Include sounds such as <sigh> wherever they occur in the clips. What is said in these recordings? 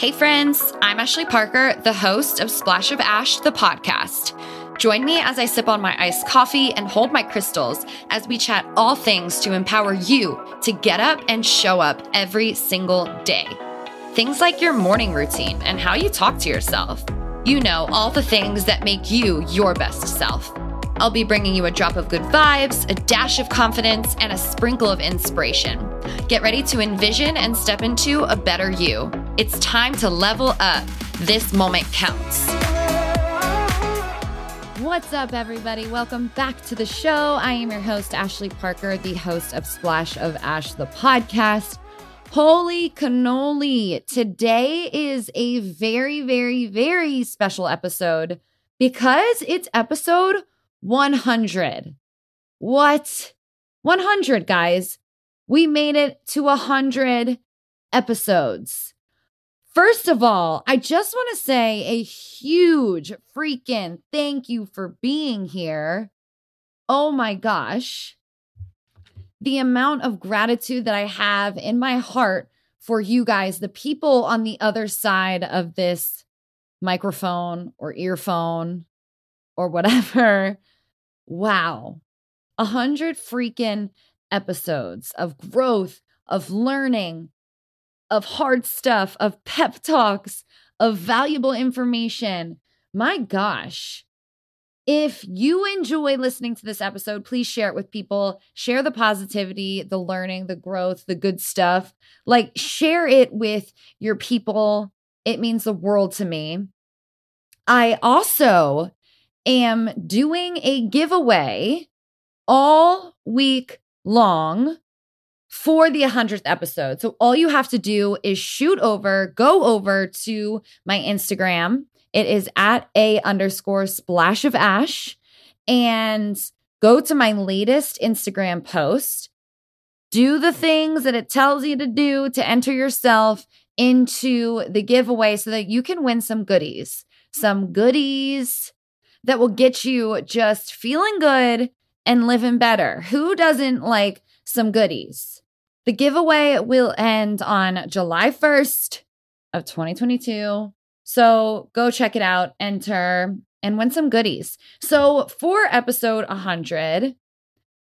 Hey, friends, I'm Ashley Parker, the host of Splash of Ash, the podcast. Join me as I sip on my iced coffee and hold my crystals as we chat all things to empower you to get up and show up every single day. Things like your morning routine and how you talk to yourself. You know, all the things that make you your best self. I'll be bringing you a drop of good vibes, a dash of confidence, and a sprinkle of inspiration. Get ready to envision and step into a better you. It's time to level up. This moment counts. What's up, everybody? Welcome back to the show. I am your host, Ashley Parker, the host of Splash of Ash, the podcast. Holy cannoli. Today is a very, very, very special episode because it's episode 100. What? 100, guys. We made it to 100 episodes. First of all, I just want to say a huge freaking thank you for being here. Oh my gosh. The amount of gratitude that I have in my heart for you guys, the people on the other side of this microphone or earphone or whatever. Wow. A hundred freaking episodes of growth, of learning, of hard stuff, of pep talks, of valuable information. My gosh. If you enjoy listening to this episode, please share it with people. Share the positivity, the learning, the growth, the good stuff. Like, share it with your people. It means the world to me. I also am doing a giveaway all week long for the 100th episode. So all you have to do is shoot over, go over to my Instagram. It is at a underscore splash of ash and go to my latest Instagram post. Do the things that it tells you to do to enter yourself into the giveaway so that you can win some goodies. Some goodies that will get you just feeling good and living better. Who doesn't like some goodies? The giveaway will end on July 1st of 2022. So go check it out, enter, and win some goodies. So for episode 100,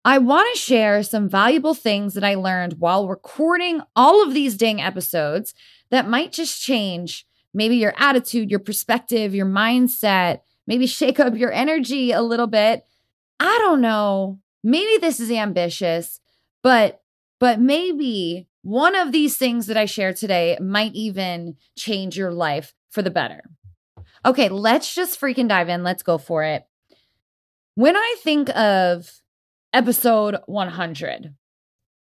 I want to share some valuable things that I learned while recording all of these dang episodes that might just change maybe your attitude, your perspective, your mindset, maybe shake up your energy a little bit. I don't know. Maybe this is ambitious, but but maybe one of these things that I share today might even change your life for the better. Okay, let's just freaking dive in. Let's go for it. When I think of episode 100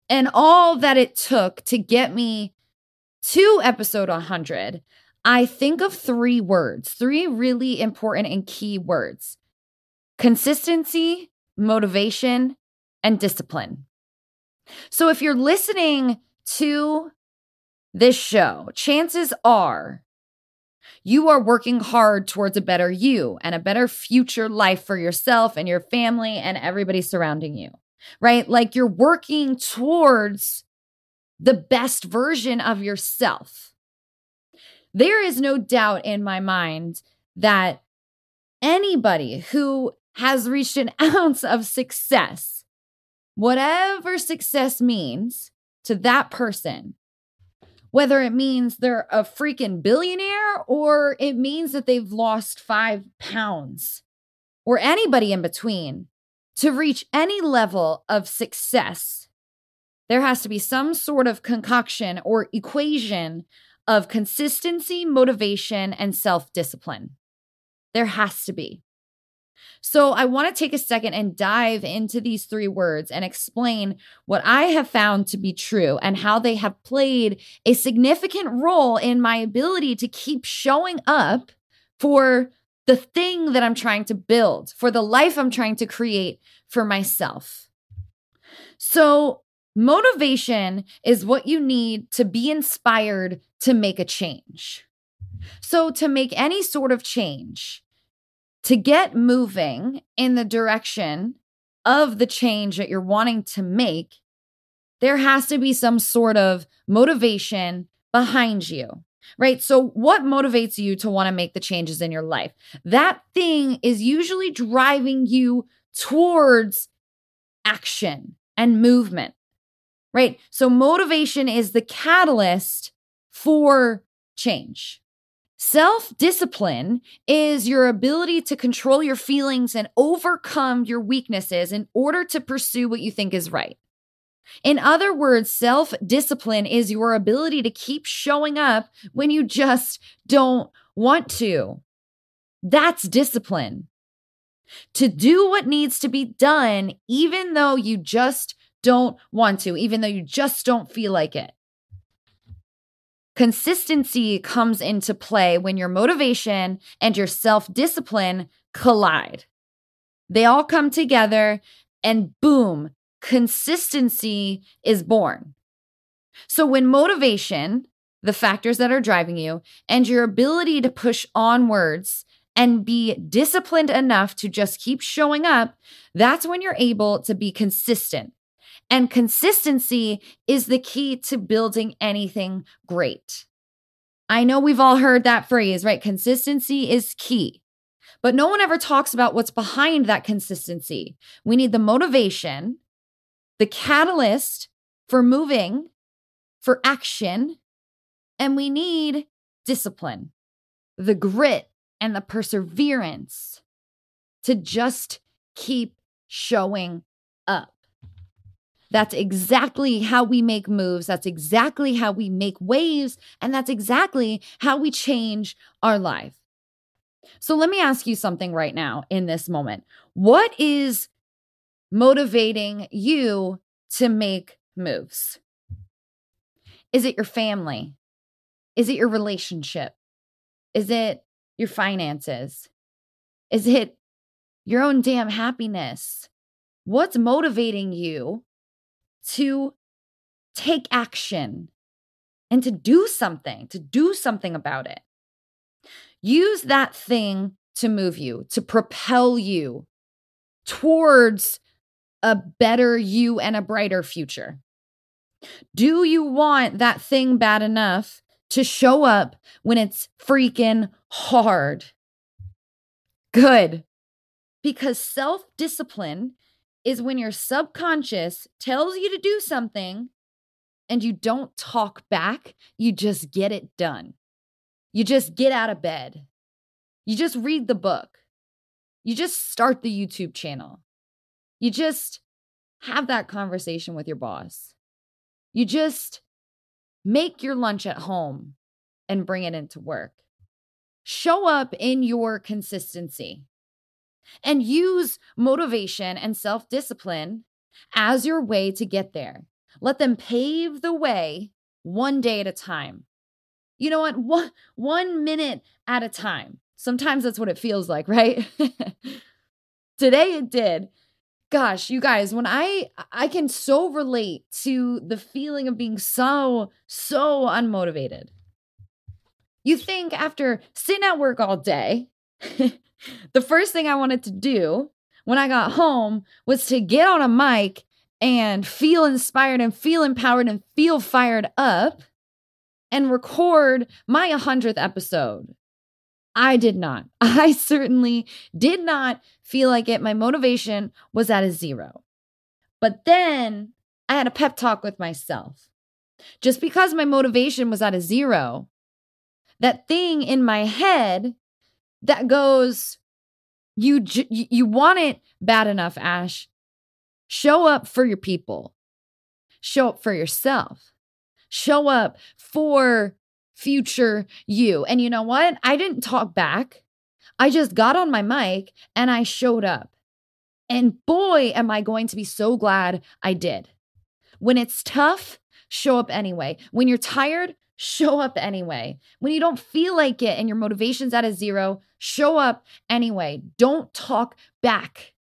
and all that it took to get me to episode 100, I think of three words, three really important and key words consistency, motivation, and discipline. So if you're listening to this show, chances are you are working hard towards a better you and a better future life for yourself and your family and everybody surrounding you, right? Like you're working towards the best version of yourself. There is no doubt in my mind that anybody who has reached an <laughs> ounce of success, whatever success means to that person, whether it means they're a freaking billionaire or it means that they've lost five pounds or anybody in between, to reach any level of success, there has to be some sort of concoction or equation of consistency, motivation, and self discipline. There has to be. So, I want to take a second and dive into these three words and explain what I have found to be true and how they have played a significant role in my ability to keep showing up for the thing that I'm trying to build, for the life I'm trying to create for myself. So, Motivation is what you need to be inspired to make a change. So, to make any sort of change, to get moving in the direction of the change that you're wanting to make, there has to be some sort of motivation behind you. right? So, what motivates you to want to make the changes in your life? That thing is usually driving you towards action and movement, right? So, motivation is the catalyst for change. Self discipline is your ability to control your feelings and overcome your weaknesses in order to pursue what you think is right. In other words, self discipline is your ability to keep showing up when you just don't want to. That's discipline. To do what needs to be done, even though you just don't want to, even though you just don't feel like it. Consistency comes into play when your motivation and your self discipline collide. They all come together, and boom, consistency is born. So when motivation, the factors that are driving you, and your ability to push onwards and be disciplined enough to just keep showing up, that's when you're able to be consistent. And consistency is the key to building anything great. I know we've all heard that phrase, right? Consistency is key. But no one ever talks about what's behind that consistency. We need the motivation, the catalyst for moving, for action, and we need discipline, the grit and the perseverance to just keep showing up. That's exactly how we make moves. That's exactly how we make waves. And that's exactly how we change our life. So let me ask you something right now in this moment. What is motivating you to make moves? Is it your family? Is it your relationship? Is it your finances? Is it your own damn happiness? What's motivating you to take action and to do something, to do something about it? Use that thing to move you, to propel you towards a better you and a brighter future? Do you want that thing bad enough to show up when it's freaking hard? Good. Because self discipline is when your subconscious tells you to do something and you don't talk back, you just get it done. You just get out of bed. You just read the book. You just start the YouTube channel. You just have that conversation with your boss. You just make your lunch at home and bring it into work. Show up in your consistency and use motivation and self discipline as your way to get there. Let them pave the way one day at a time. You know what? One, one minute at a time. Sometimes that's what it feels like, <laughs> right? Today it did gosh you guys when i i can so relate to the feeling of being so so unmotivated you think after sitting at work all day <laughs> the first thing i wanted to do when i got home was to get on a mic and feel inspired and feel empowered and feel fired up and record my 100th episode I did not. <laughs> I certainly did not feel like it. My motivation was at a zero. But then I had a pep talk with myself. Just because my motivation was at a zero, that thing in my head that goes, you you want it bad enough, Ash. Show up for your people. Show up for yourself. Show up for future you. And you know what? I didn't talk back. I just got on my mic and I showed up. And boy, am I going to be so glad I did. When it's tough, show up anyway. When you're tired, show up anyway. When you don't feel like it and your motivation's at a zero, show up anyway. Don't talk back.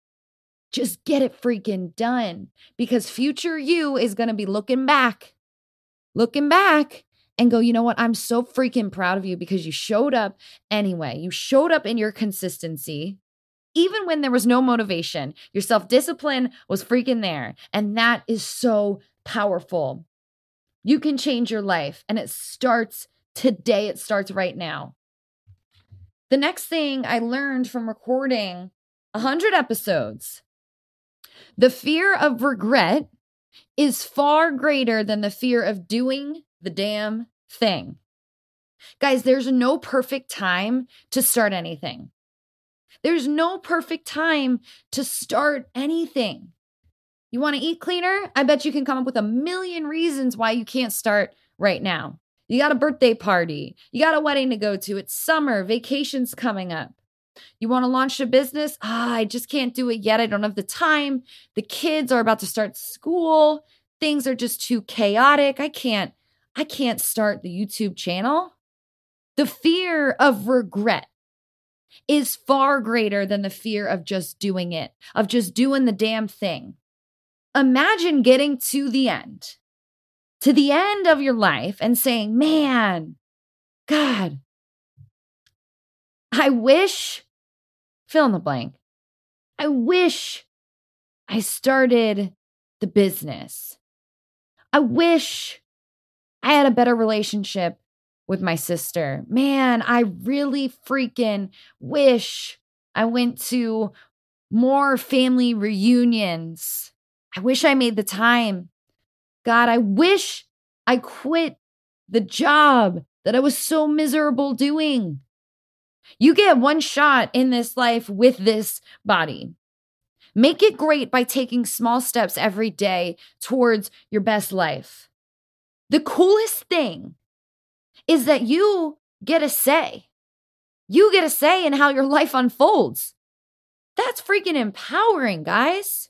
Just get it freaking done because future you is going to be looking back, looking back and go, you know what? I'm so freaking proud of you because you showed up anyway. You showed up in your consistency. Even when there was no motivation, your self discipline was freaking there. And that is so powerful. You can change your life, and it starts today. It starts right now. The next thing I learned from recording 100 episodes the fear of regret is far greater than the fear of doing the damn thing. Guys, there's no perfect time to start anything. There's no perfect time to start anything. You want to eat cleaner? I bet you can come up with a million reasons why you can't start right now. You got a birthday party, you got a wedding to go to, it's summer, vacation's coming up. You want to launch a business? Ah, I just can't do it yet. I don't have the time. The kids are about to start school. Things are just too chaotic. I can't I can't start the YouTube channel. The fear of regret is far greater than the fear of just doing it, of just doing the damn thing. Imagine getting to the end, to the end of your life and saying, man, God, I wish, fill in the blank, I wish I started the business. I wish I had a better relationship with my sister. Man, I really freaking wish I went to more family reunions. I wish I made the time. God, I wish I quit the job that I was so miserable doing. You get one shot in this life with this body. Make it great by taking small steps every day towards your best life. The coolest thing is that you get a say. You get a say in how your life unfolds. That's freaking empowering, guys.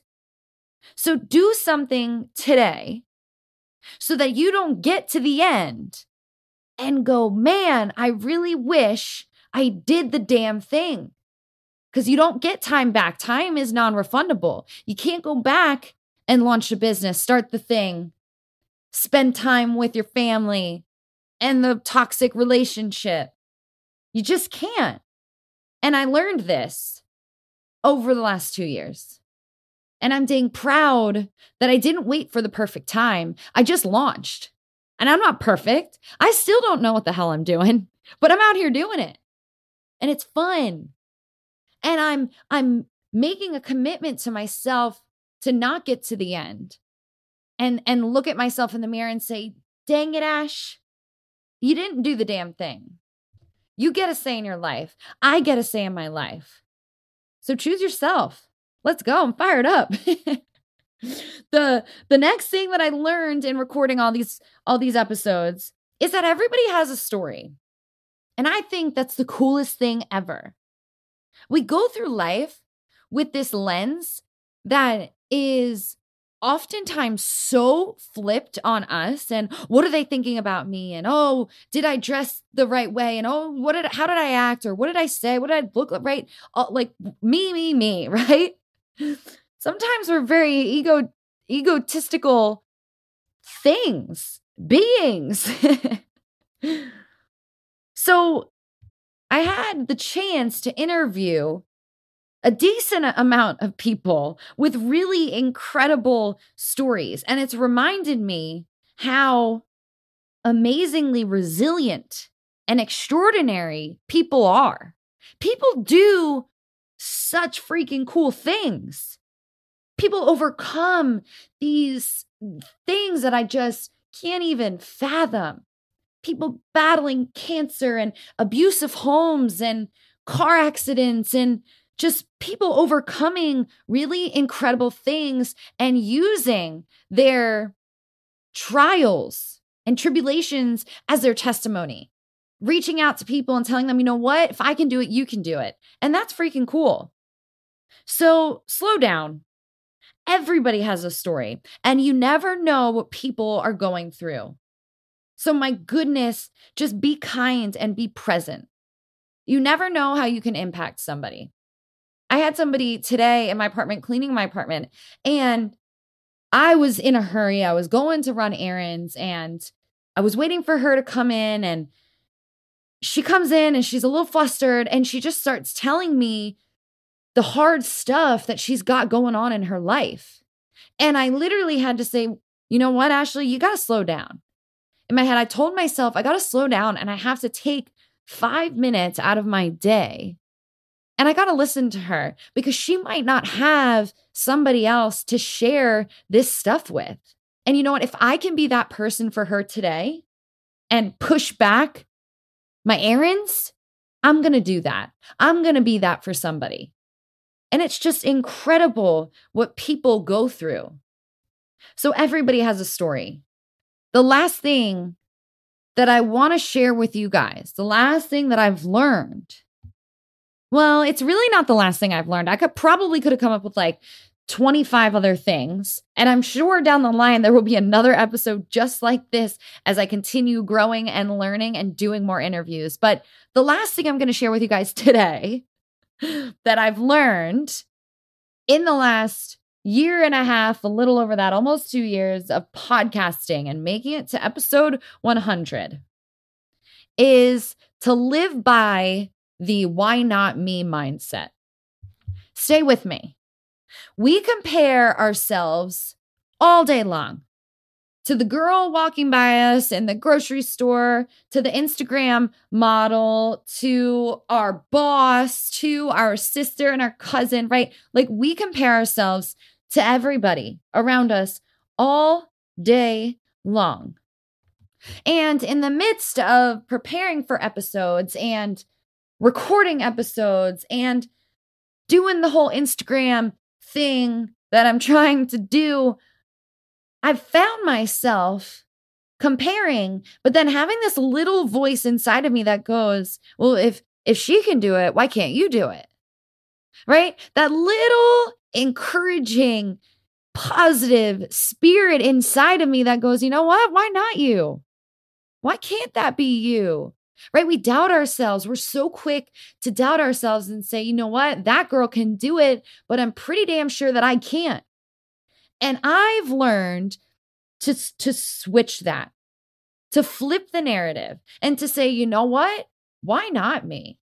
So do something today so that you don't get to the end and go, man, I really wish I did the damn thing. Because you don't get time back. Time is non refundable. You can't go back and launch a business, start the thing, spend time with your family, and the toxic relationship. You just can't. And I learned this over the last two years. And I'm dang proud that I didn't wait for the perfect time. I just launched. And I'm not perfect. I still don't know what the hell I'm doing, <laughs> but I'm out here doing it. And it's fun. And I'm I'm making a commitment to myself to not get to the end. And and look at myself in the mirror and say, "Dang it, Ash. You didn't do the damn thing. You get a say in your life. I get a say in my life. So choose yourself. Let's go. I'm fired up. <laughs> the the next thing that I learned in recording all these all these episodes is that everybody has a story. And I think that's the coolest thing ever. We go through life with this lens that is oftentimes so flipped on us and what are they thinking about me and oh did i dress the right way and oh what did how did i act or what did i say what did i look like right like me me me <laughs> right sometimes we're very ego egotistical things beings <laughs> so i had the chance to interview a decent amount of people with really incredible stories. And it's reminded me how amazingly resilient and extraordinary people are. People do such freaking cool things. People overcome these things that I just can't even fathom. People battling cancer and abusive homes and car accidents and just people overcoming really incredible things and using their trials and tribulations as their testimony. Reaching out to people and telling them, you know what, if I can do it, you can do it. And that's freaking cool. So slow down. Everybody has a story, and you never know what people are going through. So, my goodness, just be kind and be present. You never know how you can impact somebody. I had somebody today in my apartment cleaning my apartment, and I was in a hurry. I was going to run errands, and I was waiting for her to come in. And she comes in and she's a little flustered, and she just starts telling me the hard stuff that she's got going on in her life. And I literally had to say, you know what, Ashley, you got to slow down. in my head, I told myself, I got to slow down and I have to take five minutes out of my day. And I got to listen to her because she might not have somebody else to share this stuff with. And you know what? If I can be that person for her today and push back my errands, I'm going to do that. I'm going to be that for somebody. And it's just incredible what people go through. So everybody has a story. The last thing that I want to share with you guys, the last thing that I've learned. Well, it's really not the last thing I've learned. I could probably could have come up with like 25 other things. And I'm sure down the line there will be another episode just like this as I continue growing and learning and doing more interviews. But the last thing I'm going to share with you guys <laughs> today that I've learned in the last year and a half, a little over that, almost two years of podcasting and making it to episode 100 is to live by the why not me mindset. Stay with me. We compare ourselves all day long to the girl walking by us in the grocery store, to the Instagram model, to our boss, to our sister and our cousin, right? Like we compare ourselves to everybody around us all day long. And in the midst of preparing for episodes and recording episodes and doing the whole Instagram thing that I'm <laughs> trying to do, I've found myself comparing, but then having this little voice inside of me that goes, well, if if she can do it, why can't you do it? Right? That little encouraging, positive spirit inside of me that goes, you know what? Why not you? Why can't that be you? Right? We doubt ourselves. We're so quick to doubt ourselves and say, you know what? That girl can do it, but I'm pretty damn sure that I can't. And I've learned to, to switch that, to flip the narrative and to say, you know what? Why not me?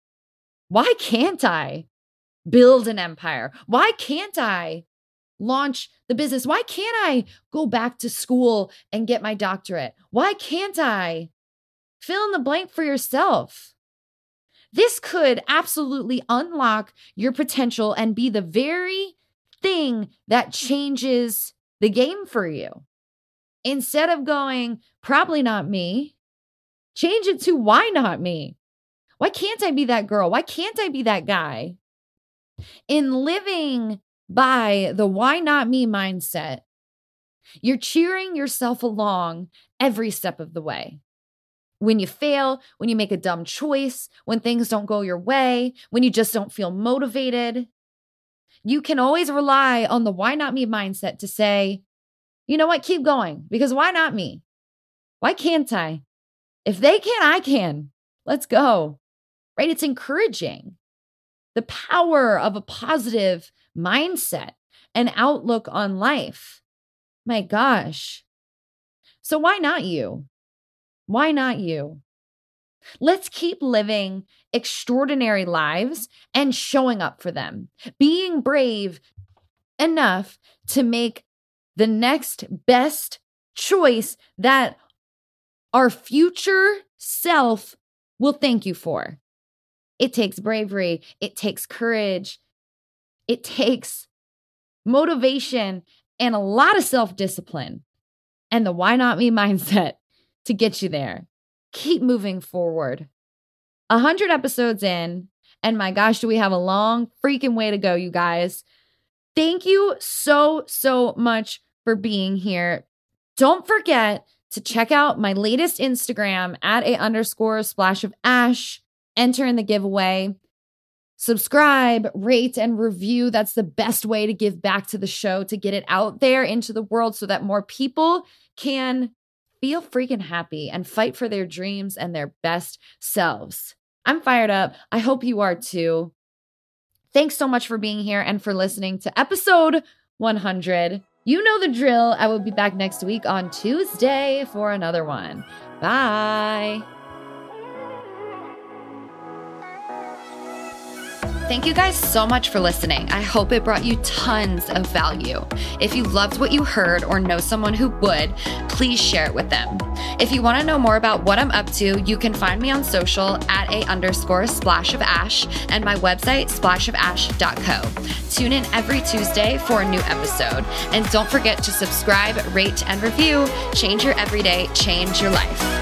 Why can't I? build an empire? Why can't I launch the business? Why can't I go back to school and get my doctorate? Why can't I fill in the blank for yourself? This could absolutely unlock your potential and be the very thing that changes the game for you. Instead of going, probably not me, change it to why not me? Why can't I be that girl? Why can't I be that guy? In living by the why not me mindset, you're cheering yourself along every step of the way. When you fail, when you make a dumb choice, when things don't go your way, when you just don't feel motivated, you can always rely on the why not me mindset to say, you know what, keep going because why not me? Why can't I? If they can, I can. Let's go. Right? It's encouraging the power of a positive mindset and outlook on life. My gosh. So, why not you? Why not you? Let's keep living extraordinary lives and showing up for them, being brave enough to make the next best choice that our future self will thank you for. It takes bravery, it takes courage, it takes motivation and a lot of self discipline and the why not me <laughs> mindset to get you there. Keep moving forward. A hundred episodes in, and my gosh, do we have a long freaking way to go, you guys. Thank you so, so much for being here. Don't forget to check out my latest Instagram at a underscore splash of ash enter in the giveaway. Subscribe, rate, and review. That's the best way to give back to the show, to get it out there into the world so that more people can feel freaking happy and fight for their dreams and their best selves. I'm fired up. I hope you are too. Thanks so much for being here and for listening to episode 100. You know the drill. I will be back next week on Tuesday for another one. Bye. Thank you guys so much for listening. I hope it brought you tons of value. If you loved what you heard or know someone who would, please share it with them. If you want to know more about what I'm up to, you can find me on social at a underscore splash of ash and my website splashofash.co. Tune in every Tuesday for a new episode. And don't forget to subscribe, rate, and review. Change your everyday, change your life.